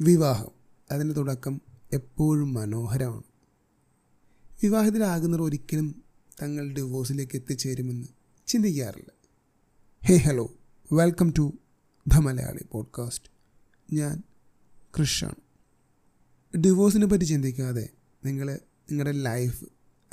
വിവാഹം. അതിന്റെ തുടക്കം എപ്പോഴും മനോഹരമാണ്. വിവാഹിതരാകുന്നവർ ഒരിക്കലും തങ്ങൾ ഡിവോഴ്സിലേക്ക് എത്തിച്ചേരുമെന്ന് ചിന്തിക്കാറില്ല. Hey hello. Welcome to the Malayali podcast. ഞാൻ കൃഷാണ് ഡിവോഴ്സിനെ പറ്റി ചിന്തിക്കാതെ നിങ്ങൾ നിങ്ങളുടെ ലൈഫ്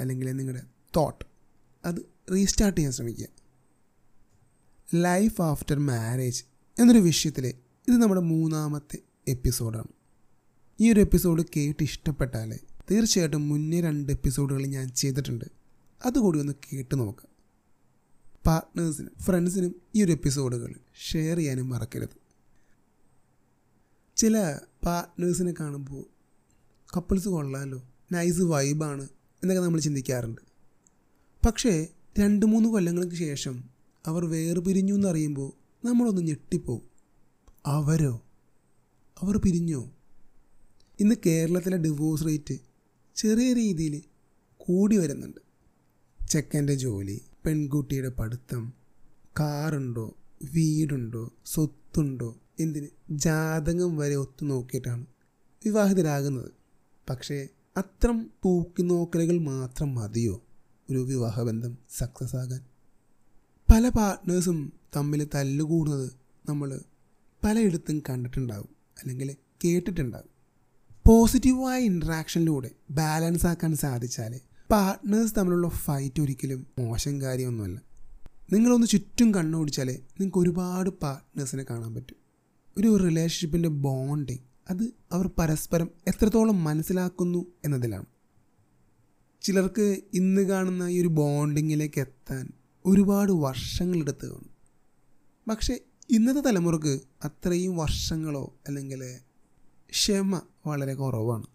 അല്ലെങ്കിൽ നിങ്ങളുടെ തോട്ട് അത് റീസ്റ്റാർട്ട് ചെയ്യാൻ ശ്രമിക്കുക. ലൈഫ് ആഫ്റ്റർ മാരേജ് എന്നൊരു വിഷയത്തിൽ ഇത് നമ്മുടെ മൂന്നാമത്തെ എപ്പിസോഡാണ്. ഈ ഒരു എപ്പിസോഡ് കേട്ട് ഇഷ്ടപ്പെട്ടാൽ തീർച്ചയായിട്ടും മുന്നേ രണ്ട് എപ്പിസോഡുകൾ ഞാൻ ചെയ്തിട്ടുണ്ട്. അതുകൂടി ഒന്ന് കേട്ട് നോക്കാം. പാർട്ട്നേഴ്സിനും ഫ്രണ്ട്സിനും ഈ ഒരു എപ്പിസോഡുകൾ ഷെയർ ചെയ്യാനും മറക്കരുത്. ചില പാർട്ട്നേഴ്സിനെ കാണുമ്പോൾ കപ്പിൾസ് കൊള്ളാമല്ലോ നൈസ് വൈബാണ് എന്നൊക്കെ നമ്മൾ ചിന്തിക്കാറുണ്ട്. പക്ഷേ രണ്ട് മൂന്ന് കൊല്ലങ്ങൾക്ക് ശേഷം അവർ വേർപിരിഞ്ഞു എന്നറിയുമ്പോൾ നമ്മളൊന്ന് ഞെട്ടിപ്പോവും. അവരോ? അവർ പിരിഞ്ഞോ. ഇന്ന് കേരളത്തിലെ ഡിവോഴ്സ് റേറ്റ് ചെറിയ രീതിയിൽ കൂടി വരുന്നുണ്ട്. ചെക്കന്റെ ജോലി പെൺകുട്ടിയുടെ പഠിത്തം കാറുണ്ടോ വീടുണ്ടോ സ്വത്തുണ്ടോ എന്തിന് ജാതകം വരെ ഒത്തു നോക്കിയിട്ടാണ് വിവാഹിതരാകുന്നത്. പക്ഷേ അത്രം തൂക്കി നോക്കലുകൾ മാത്രം മതിയോ? ഒരു വിവാഹബന്ധം സക്സസ് ആകാൻ. പല പാർട്ട്നേഴ്സും തമ്മിൽ തല്ലുകൂടുന്നത് നമ്മൾ പലയിടത്തും കണ്ടിട്ടുണ്ടാകും അല്ലെങ്കിൽ കേട്ടിട്ടുണ്ടാകും. പോസിറ്റീവായ ഇൻട്രാക്ഷനിലൂടെ ബാലൻസ് ആക്കാൻ സാധിച്ചാൽ പാർട്ട്നേഴ്സ് തമ്മിലുള്ള ഫൈറ്റ് ഒരിക്കലും മോശം കാര്യമൊന്നുമല്ല. നിങ്ങളൊന്ന് ചുറ്റും കണ്ണോടിച്ചാൽ നിങ്ങൾക്ക് ഒരുപാട് പാർട്ട്നേഴ്സിനെ കാണാൻ പറ്റും. ഒരു റിലേഷൻഷിപ്പിന്റെ ബോണ്ടിങ് അത് അവർ പരസ്പരം എത്രത്തോളം മനസ്സിലാക്കുന്നു എന്നതിലാണ്. ചിലർക്ക് ഇന്ന് കാണുന്ന ഈ ഒരു ബോണ്ടിങ്ങിലേക്ക് എത്താൻ ഒരുപാട് വർഷങ്ങളെടുത്ത് കാണും. പക്ഷേ ഇന്നത്തെ തലമുറയ്ക്ക് അത്രയും വർഷങ്ങളോ അല്ലെങ്കിൽ ക്ഷമ വളരെ കുറവാണ്.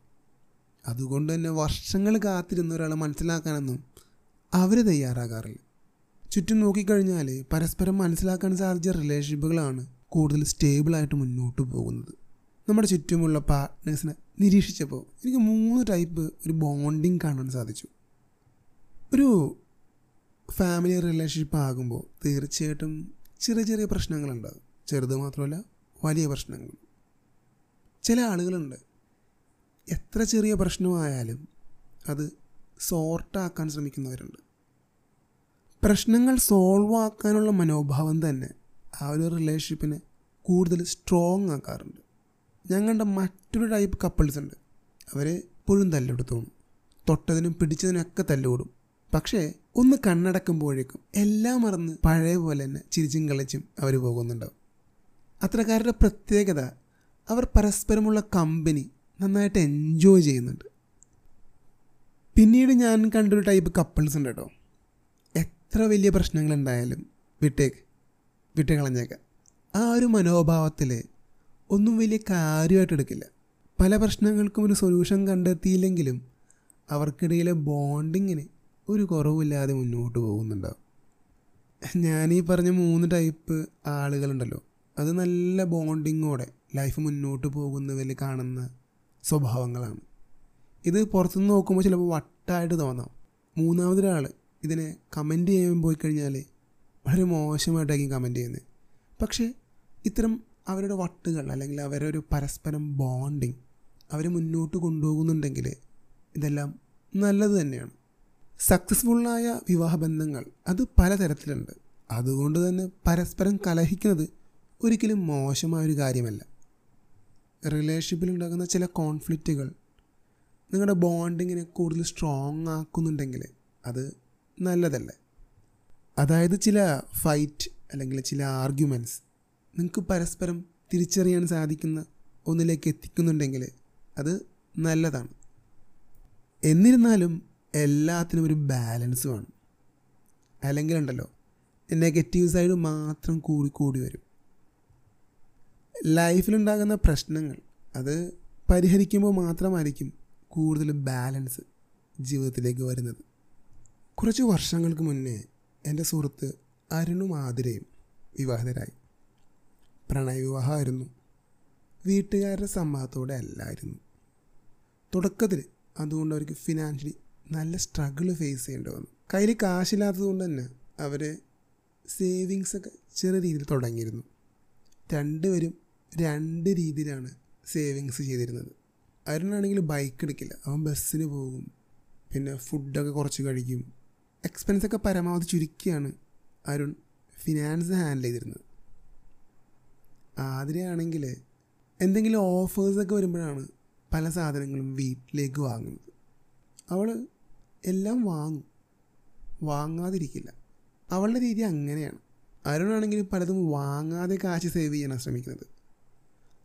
അതുകൊണ്ട് തന്നെ വർഷങ്ങൾ കാത്തിരുന്ന ഒരാളെ മനസ്സിലാക്കാനൊന്നും അവർ തയ്യാറാകാറില്ല. ചുറ്റും നോക്കിക്കഴിഞ്ഞാൽ പരസ്പരം മനസ്സിലാക്കാൻ സാധിച്ച റിലേഷൻഷിപ്പുകളാണ് കൂടുതൽ സ്റ്റേബിളായിട്ട് മുന്നോട്ട് പോകുന്നത്. നമ്മുടെ ചുറ്റുമുള്ള പാർട്ട്നേഴ്സിനെ നിരീക്ഷിച്ചപ്പോൾ എനിക്ക് മൂന്ന് ടൈപ്പ് ഒരു ബോണ്ടിങ് കാണാൻ സാധിച്ചു. ഒരു ഫാമിലി റിലേഷൻഷിപ്പ് ആകുമ്പോൾ തീർച്ചയായിട്ടും ചെറിയ ചെറിയ പ്രശ്നങ്ങളുണ്ടാകും. ചെറുത് മാത്രമല്ല വലിയ പ്രശ്നങ്ങൾ. ചില ആളുകളുണ്ട്. എത്ര ചെറിയ പ്രശ്നമായാലും അത് സോർട്ടാക്കാൻ ശ്രമിക്കുന്നവരുണ്ട്. പ്രശ്നങ്ങൾ സോൾവ് ആക്കാനുള്ള മനോഭാവം തന്നെ ആ ഒരു റിലേഷൻഷിപ്പിനെ കൂടുതൽ സ്ട്രോങ് ആക്കാറുണ്ട്. ഞാൻ കണ്ട മറ്റൊരു ടൈപ്പ് കപ്പിൾസ് ഉണ്ട്. അവർ എപ്പോഴും തല്ലെടുത്തോളും തൊട്ടതിനും പിടിച്ചതിനൊക്കെ തല്ലുകൂടും പക്ഷേ ഒന്ന് കണ്ണടക്കുമ്പോഴേക്കും എല്ലാം മറന്ന് പഴയ പോലെ തന്നെ ചിരിച്ചും കളിച്ചും അവർ പോകുന്നുണ്ടാവും. അത്രക്കാരുടെ പ്രത്യേകത അവർ പരസ്പരമുള്ള കമ്പനി നന്നായിട്ട് എൻജോയ് ചെയ്യുന്നുണ്ട്. പിന്നീട് ഞാൻ കണ്ടൊരു ടൈപ്പ് കപ്പിൾസ് ഉണ്ട് കേട്ടോ. എത്ര വലിയ പ്രശ്നങ്ങളുണ്ടായാലും വിട്ടേക്ക് വിട്ട് കളഞ്ഞേക്കാം. ആ ഒരു മനോഭാവത്തിൽ ഒന്നും വലിയ കാര്യമായിട്ട് എടുക്കില്ല. പല പ്രശ്നങ്ങൾക്കും ഒരു സൊല്യൂഷൻ കണ്ടെത്തിയില്ലെങ്കിലും അവർക്കിടയിലെ ബോണ്ടിങ്ങിന് ഒരു കുറവില്ലാതെ മുന്നോട്ട് പോകുന്നുണ്ടാവും. ഞാൻ ഈ പറഞ്ഞ മൂന്ന് ടൈപ്പ് ആളുകളുണ്ടല്ലോ. അത് നല്ല ബോണ്ടിങ്ങോടെ ലൈഫ് മുന്നോട്ട് പോകുന്നതിൽ കാണുന്ന സ്വഭാവങ്ങളാണ്. ഇത് പുറത്തുനിന്ന് നോക്കുമ്പോൾ ചിലപ്പോൾ വട്ടായിട്ട് തോന്നാം. മൂന്നാമതൊരാൾ ഇതിനെ കമന്റ് ചെയ്യാൻ പോയി കഴിഞ്ഞാൽ വളരെ മോശമായിട്ടായിരിക്കും കമന്റ് ചെയ്യുന്നത്. പക്ഷേ ഇത്തരം അവരുടെ വട്ടുകൾ അല്ലെങ്കിൽ അവരുടെ ഒരു പരസ്പരം ബോണ്ടിങ് അവർ മുന്നോട്ട് കൊണ്ടുപോകുന്നുണ്ടെങ്കിൽ ഇതെല്ലാം നല്ലത് തന്നെയാണ്. സക്സസ്ഫുള്ളായ വിവാഹബന്ധങ്ങൾ അത് പലതരത്തിലുണ്ട്. അതുകൊണ്ട് തന്നെ പരസ്പരം കലഹിക്കുന്നത് ഒരിക്കലും മോശമായൊരു കാര്യമല്ല. റിലേഷൻഷിപ്പിൽ ഉണ്ടാകുന്ന ചില കോൺഫ്ലിക്റ്റുകൾ നിങ്ങളുടെ ബോണ്ടിങ്ങിനെ കൂടുതൽ സ്ട്രോങ് ആക്കുന്നുണ്ടെങ്കിൽ അത് നല്ലതല്ലേ? അതായത് ചില ഫൈറ്റ് അല്ലെങ്കിൽ ചില ആർഗ്യുമെന്റ്സ് നിങ്ങൾക്ക് പരസ്പരം തിരിച്ചറിയാൻ സാധിക്കുന്ന ഒന്നിലേക്ക് എത്തിക്കുന്നുണ്ടെങ്കിൽ അത് നല്ലതാണ്. എന്നിരുന്നാലും എല്ലാത്തിനും ഒരു ബാലൻസ് വേണം. അല്ലെങ്കിൽ ഉണ്ടല്ലോ നെഗറ്റീവ് സൈഡ് മാത്രം കൂടി കൂടി വരും. ലൈഫിലുണ്ടാകുന്ന പ്രശ്നങ്ങൾ അത് പരിഹരിക്കുമ്പോൾ മാത്രമായിരിക്കും കൂടുതൽ ബാലൻസ് ജീവിതത്തിലേക്ക് വരുന്നത്. കുറച്ച് വർഷങ്ങൾക്ക് മുന്നേ എന്റെ സുഹൃത്ത് അരുണും ആതിരയും വിവാഹിതരായി. പ്രണയവിവാഹമായിരുന്നു. വീട്ടുകാരുടെ സമ്മതത്തോടെ അല്ലായിരുന്നു. തുടക്കത്തിൽ അതുകൊണ്ട് അവർക്ക് ഫിനാൻഷ്യലി നല്ല സ്ട്രഗിൾ ഫേസ് ചെയ്യേണ്ടി വന്നു കയ്യിൽ കാശില്ലാത്തത് കൊണ്ട് തന്നെ അവർ സേവിങ്സ് ഒക്കെ ചെറിയ രീതിയിൽ തുടങ്ങിയിരുന്നു. രണ്ടുപേരും രണ്ട് രീതിയിലാണ് സേവിങ്സ് ചെയ്തിരുന്നത്. അരുണാണെങ്കിൽ ബൈക്ക് എടുക്കില്ല. അവൻ ബസ്സിന് പോകും. പിന്നെ ഫുഡൊക്കെ കുറച്ച് കഴിക്കും. എക്സ്പെൻസൊക്കെ പരമാവധി ചുരുക്കിയാണ് അരുൺ ഫിനാൻസ് ഹാൻഡിൽ ചെയ്തിരുന്നത്. ആതിരയാണെങ്കിൽ എന്തെങ്കിലും ഓഫേഴ്സൊക്കെ വരുമ്പോഴാണ് പല സാധനങ്ങളും വീട്ടിലേക്ക് വാങ്ങുന്നത്. അവൾ എല്ലാം വാങ്ങും. വാങ്ങാതിരിക്കില്ല. അവളുടെ രീതി അങ്ങനെയാണ്. അരുണാണെങ്കിൽ പലതും വാങ്ങാതെ കാശ് സേവ് ചെയ്യാനാണ് ശ്രമിക്കുന്നത്.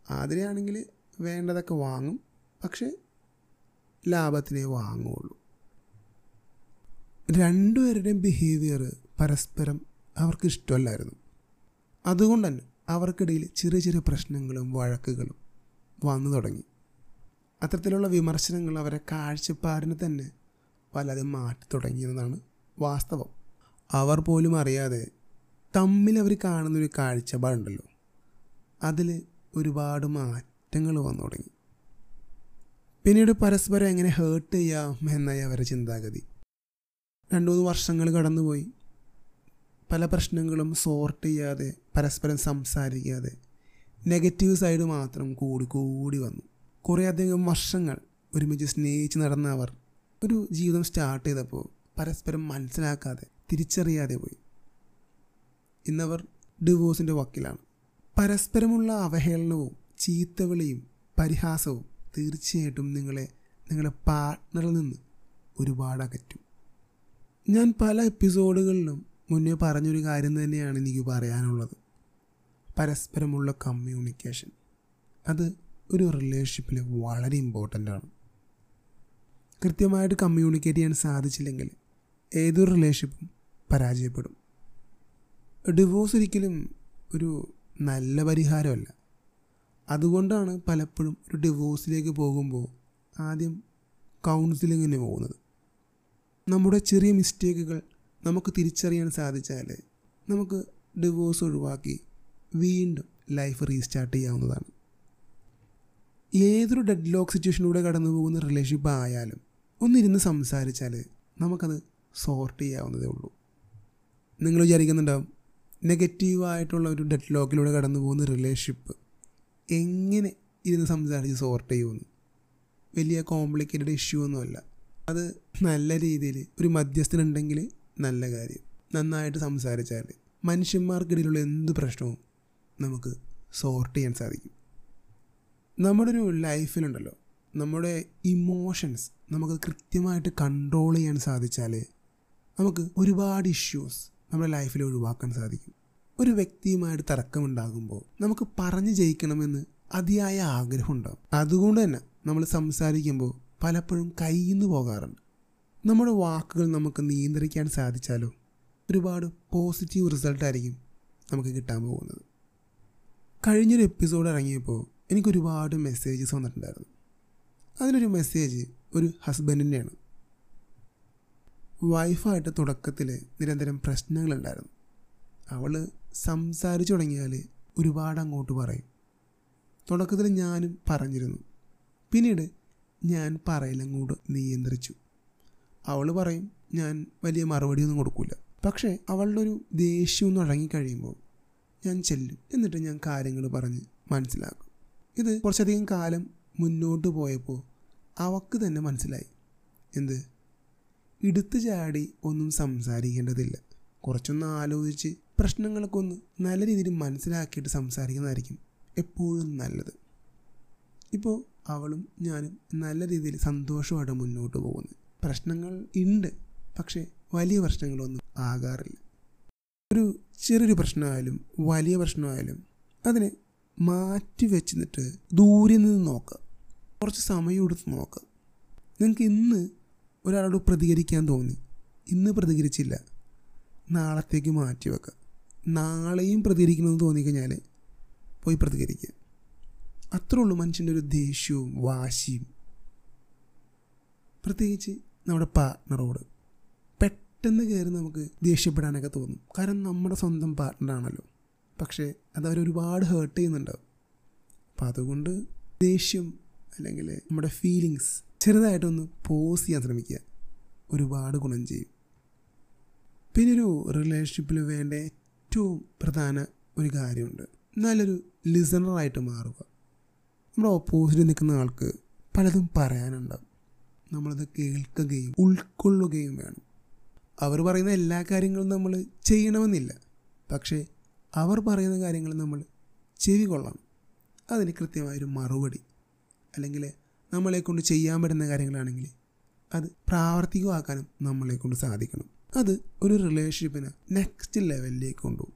ആതിരയാണെങ്കിൽ വേണ്ടതൊക്കെ വാങ്ങും. പക്ഷേ ലാഭത്തിനെ വാങ്ങുകയുള്ളൂ രണ്ടുപേരുടെയും ബിഹേവിയർ പരസ്പരം അവർക്ക് ഇഷ്ടമല്ലായിരുന്നു. അതുകൊണ്ട് തന്നെ അവർക്കിടയിൽ ചെറിയ ചെറിയ പ്രശ്നങ്ങളും വഴക്കുകളും വന്നു തുടങ്ങി. അത്തരത്തിലുള്ള വിമർശനങ്ങൾ അവരെ കാഴ്ചപ്പാടിനെ തന്നെ വല്ലാതെ മാറ്റി തുടങ്ങിയെന്നതാണ് വാസ്തവം. അവർ പോലും അറിയാതെ തമ്മിൽ അവർ കാണുന്നൊരു കാഴ്ചപ്പാടുണ്ടല്ലോ. അതിൽ ഒരുപാട് മാറ്റങ്ങൾ വന്നു തുടങ്ങി. പിന്നീട് പരസ്പരം എങ്ങനെ ഹേർട്ട് ചെയ്യാം എന്നായി അവരുടെ ചിന്താഗതി. രണ്ടു മൂന്ന് വർഷങ്ങൾ കടന്നുപോയി. പല പ്രശ്നങ്ങളും സോർട്ട് ചെയ്യാതെ പരസ്പരം സംസാരിക്കാതെ നെഗറ്റീവ് സൈഡ് മാത്രം കൂടി കൂടി വന്നു. കുറേയധികം വർഷങ്ങൾ ഒരുമിച്ച് സ്നേഹിച്ച് നടന്ന അവർ ഒരു ജീവിതം സ്റ്റാർട്ട് ചെയ്തപ്പോൾ പരസ്പരം മനസ്സിലാക്കാതെ തിരിച്ചറിയാതെ പോയി. ഇന്നവർ ഡിവോഴ്സിന്റെ വക്കിലാണ്. പരസ്പരമുള്ള അവഹേളനവും ചീത്തവിളിയും പരിഹാസവും തീർച്ചയായിട്ടും നിങ്ങളെ നിങ്ങളുടെ പാർട്ട്ണറിൽ നിന്ന് ഒരുപാട് അകറ്റും. ഞാൻ പല എപ്പിസോഡുകളിലും മുന്നേ പറഞ്ഞൊരു കാര്യം തന്നെയാണ് എനിക്ക് പറയാനുള്ളത്. പരസ്പരമുള്ള കമ്മ്യൂണിക്കേഷൻ അത് ഒരു റിലേഷൻഷിപ്പിൽ വളരെ ഇമ്പോർട്ടന്റ് ആണ്. കൃത്യമായിട്ട് കമ്മ്യൂണിക്കേറ്റ് ചെയ്യാൻ സാധിച്ചില്ലെങ്കിൽ ഏതൊരു റിലേഷൻഷിപ്പും പരാജയപ്പെടും. ഡിവോഴ്സ് ഒരിക്കലും ഒരു നല്ല പരിഹാരമല്ല. അതുകൊണ്ടാണ് പലപ്പോഴും ഒരു ഡിവോഴ്സിലേക്ക് പോകുമ്പോൾ ആദ്യം കൗൺസിലിങ്ങിന് പോകുന്നത്. നമ്മുടെ ചെറിയ മിസ്റ്റേക്കുകൾ നമുക്ക് തിരിച്ചറിയാൻ സാധിച്ചാൽ നമുക്ക് ഡിവോഴ്സ് ഒഴിവാക്കി വീണ്ടും ലൈഫ് റീസ്റ്റാർട്ട് ചെയ്യാവുന്നതാണ്. ഏതൊരു ഡെഡ് ലോക്ക് സിറ്റുവേഷനിലൂടെ കടന്നു പോകുന്ന റിലേഷൻഷിപ്പ് ആയാലും ഒന്നിരുന്ന് സംസാരിച്ചാൽ നമുക്കത് സോർട്ട് ചെയ്യാവുന്നതേ ഉള്ളൂ. നിങ്ങൾ വിചാരിക്കുന്നുണ്ടാവും നെഗറ്റീവായിട്ടുള്ള ഒരു ഡെഡ് ലോക്കിലൂടെ കടന്നു പോകുന്ന റിലേഷൻഷിപ്പ് എങ്ങനെ ഇരുന്ന് സംസാരിച്ച് സോർട്ട് ചെയ്യുമെന്ന്. വലിയ കോംപ്ലിക്കേറ്റഡ് ഇഷ്യൂ ഒന്നുമല്ല. അത് നല്ല രീതിയിൽ ഒരു മധ്യസ്ഥനുണ്ടെങ്കിൽ നല്ല കാര്യം. നന്നായിട്ട് സംസാരിച്ചാൽ മനുഷ്യന്മാർക്കിടയിലുള്ള എന്ത് പ്രശ്നവും നമുക്ക് സോർട്ട് ചെയ്യാൻ സാധിക്കും. നമ്മുടെ ഒരു ലൈഫിലുണ്ടല്ലോ നമ്മുടെ ഇമോഷൻസ് നമുക്ക് കൃത്യമായിട്ട് കൺട്രോൾ ചെയ്യാൻ സാധിച്ചാൽ നമുക്ക് ഒരുപാട് ഇഷ്യൂസ് നമ്മുടെ ലൈഫിൽ ഒഴിവാക്കാൻ സാധിക്കും. ഒരു വ്യക്തിയുമായിട്ട് തർക്കമുണ്ടാകുമ്പോൾ നമുക്ക് പറഞ്ഞു ജയിക്കണമെന്ന് അതിയായ ആഗ്രഹം ഉണ്ടാകും അതുകൊണ്ട് തന്നെ നമ്മൾ സംസാരിക്കുമ്പോൾ പലപ്പോഴും കയ്യിന്ന് പോകാറുണ്ട്. നമ്മുടെ വാക്കുകൾ നമുക്ക് നിയന്ത്രിക്കാൻ സാധിച്ചാലോ ഒരുപാട് പോസിറ്റീവ് റിസൾട്ടായിരിക്കും നമുക്ക് കിട്ടാൻ പോകുന്നത്. കഴിഞ്ഞൊരു എപ്പിസോഡ് ഇറങ്ങിയപ്പോൾ എനിക്കൊരുപാട് മെസ്സേജസ് വന്നിട്ടുണ്ടായിരുന്നു. അതിലൊരു മെസ്സേജ് ഒരു ഹസ്ബൻഡിന്റെയാണ് വൈഫായിട്ട് തുടക്കത്തിൽ നിരന്തരം പ്രശ്നങ്ങളുണ്ടായിരുന്നു. അവൾ സംസാരിച്ചു തുടങ്ങിയാൽ ഒരുപാട് അങ്ങോട്ട് പറയും. തുടക്കത്തിൽ ഞാനും പറഞ്ഞിരുന്നു. പിന്നീട് ഞാൻ പറയലങ്ങോട്ട് നിയന്ത്രിച്ചു. അവൾ പറയും ഞാൻ വലിയ മറുപടിയൊന്നും കൊടുക്കില്ല പക്ഷേ അവളുടെ ഒരു ദേഷ്യം ഒന്ന് അടങ്ങിക്കഴിയുമ്പോൾ ഞാൻ ചെല്ലും. എന്നിട്ട് ഞാൻ കാര്യങ്ങൾ പറഞ്ഞ് മനസ്സിലാക്കും. ഇത് കുറച്ചധികം കാലം മുന്നോട്ട് പോയപ്പോൾ അവക്ക് തന്നെ മനസ്സിലായി. എന്ത്? ഇടുത്തു ചാടി ഒന്നും സംസാരിക്കേണ്ടതില്ല. കുറച്ചൊന്ന് ആലോചിച്ച് പ്രശ്നങ്ങളൊക്കെ ഒന്ന് നല്ല രീതിയിൽ മനസ്സിലാക്കിയിട്ട് സംസാരിക്കുന്നതായിരിക്കും എപ്പോഴും നല്ലത്. ഇപ്പോൾ അവളും ഞാനും നല്ല രീതിയിൽ സന്തോഷമായിട്ട് മുന്നോട്ട് പോകുന്നു. പ്രശ്നങ്ങൾ ഉണ്ട് പക്ഷേ വലിയ പ്രശ്നങ്ങളൊന്നും ആകാറില്ല. ഒരു ചെറിയൊരു പ്രശ്നമായാലും വലിയ പ്രശ്നമായാലും അതിനെ മാറ്റി വെച്ച് നിന്നിട്ട് ദൂരെ നിന്ന് നോക്കുക കുറച്ച് സമയം എടുത്ത് നോക്കുക നിങ്ങൾക്ക് ഇന്ന് ഒരാളോട് പ്രതികരിക്കാൻ തോന്നി. ഇന്ന് പ്രതികരിച്ചില്ല. നാളത്തേക്ക് മാറ്റി വെക്കുക നാളെയും പ്രതികരിക്കണമെന്ന് തോന്നിക്കഴിഞ്ഞാൽ പോയി പ്രതികരിക്കുക അത്രേ ഉള്ളൂ മനുഷ്യന്റെ ഒരു ദേഷ്യവും വാശിയും. പ്രത്യേകിച്ച് നമ്മുടെ പാർട്ട്ണറോട് പെട്ടെന്ന് കയറി നമുക്ക് ദേഷ്യപ്പെടാനൊക്കെ തോന്നും. കാരണം നമ്മുടെ സ്വന്തം പാർട്ട്ണറാണല്ലോ പക്ഷേ അത് അവരൊരുപാട് ഹേർട്ട് ചെയ്യുന്നുണ്ടാവും. അപ്പം അതുകൊണ്ട് ദേഷ്യം അല്ലെങ്കിൽ നമ്മുടെ ഫീലിങ്സ് ചെറുതായിട്ടൊന്ന് പോസ് ചെയ്യാൻ ശ്രമിക്കുക. ഒരുപാട് ഗുണം ചെയ്യും. പിന്നെ ഒരു റിലേഷൻഷിപ്പിൽ വേണ്ട ഏറ്റവും പ്രധാന ഒരു കാര്യമുണ്ട്. നല്ലൊരു ലിസണറായിട്ട് മാറുക. നമ്മുടെ ഓപ്പോസിറ്റ് നിൽക്കുന്ന ആൾക്ക് പലതും പറയാനുണ്ടാവും. നമ്മളത് കേൾക്കുകയും ഉൾക്കൊള്ളുകയും വേണം. അവർ പറയുന്ന എല്ലാ കാര്യങ്ങളും നമ്മൾ ചെയ്യണമെന്നില്ല. പക്ഷേ അവർ പറയുന്ന കാര്യങ്ങൾ നമ്മൾ ചെവി കൊള്ളണം. അതിന് കൃത്യമായൊരു മറുപടി. അല്ലെങ്കിൽ നമ്മളെക്കൊണ്ട് ചെയ്യാൻ പറ്റുന്ന കാര്യങ്ങളാണെങ്കിൽ അത് പ്രാവർത്തികമാക്കാനും നമ്മളെ കൊണ്ട് സാധിക്കണം. അത് ഒരു റിലേഷൻഷിപ്പിനെ നെക്സ്റ്റ് ലെവലിലേക്ക് കൊണ്ടുപോകും.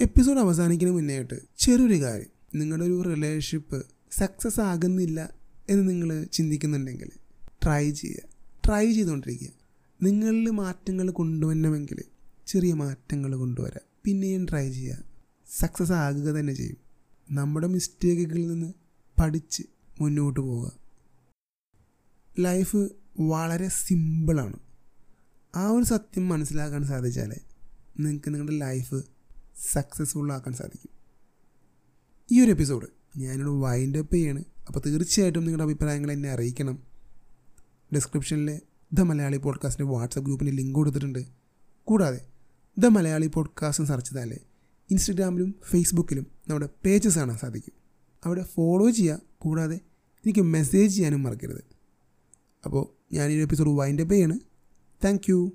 എപ്പിസോഡ് അവസാനിക്കുന്ന മുന്നേ ആയിട്ട് ചെറിയൊരു കാര്യം. നിങ്ങളുടെ ഒരു റിലേഷൻഷിപ്പ് സക്സസ് ആകുന്നില്ല എന്ന് നിങ്ങൾ ചിന്തിക്കുന്നുണ്ടെങ്കിൽ ട്രൈ ചെയ്യുക. ട്രൈ ചെയ്തുകൊണ്ടിരിക്കുക. നിങ്ങളിൽ മാറ്റങ്ങൾ കൊണ്ടുവരണമെങ്കിൽ ചെറിയ മാറ്റങ്ങൾ കൊണ്ടുവരാം. പിന്നെയും ട്രൈ ചെയ്യുക. സക്സസ് ആകുക തന്നെ ചെയ്യും. നമ്മുടെ മിസ്റ്റേക്കുകളിൽ നിന്ന് പഠിച്ച് മുന്നോട്ട് പോവുക. ലൈഫ് വളരെ സിമ്പിളാണ് ആ ഒരു സത്യം മനസ്സിലാക്കാൻ സാധിച്ചാൽ നിങ്ങൾക്ക് നിങ്ങളുടെ ലൈഫ് സക്സസ്ഫുൾ ആക്കാൻ സാധിക്കും. ഈ ഒരു എപ്പിസോഡ് ഞാനിവിടെ വൈൻഡ് അപ്പ് ചെയ്യാണ്. അപ്പോൾ തീർച്ചയായിട്ടും നിങ്ങളുടെ അഭിപ്രായങ്ങൾ എന്നെ അറിയിക്കണം. ഡിസ്ക്രിപ്ഷനിൽ ദ മലയാളി പോഡ്കാസ്റ്റിന്റെ വാട്സപ്പ് ഗ്രൂപ്പിന്റെ ലിങ്ക് കൊടുത്തിട്ടുണ്ട്. കൂടാതെ ദ മലയാളി പോഡ്കാസ്റ്റ് സെർച്ച് ചെയ്താൽ ഇൻസ്റ്റഗ്രാമിലും ഫേസ്ബുക്കിലും നമ്മുടെ പേജസ് കാണാൻ സാധിക്കും. അവിടെ ഫോളോ ചെയ്യുക കൂടാതെ എനിക്ക് മെസ്സേജ് ചെയ്യാനും മറക്കരുത്. അപ്പോൾ ഈ എപ്പിസോഡ് വൈൻഡപ്പ് ചെയ്യാണ്. Thank you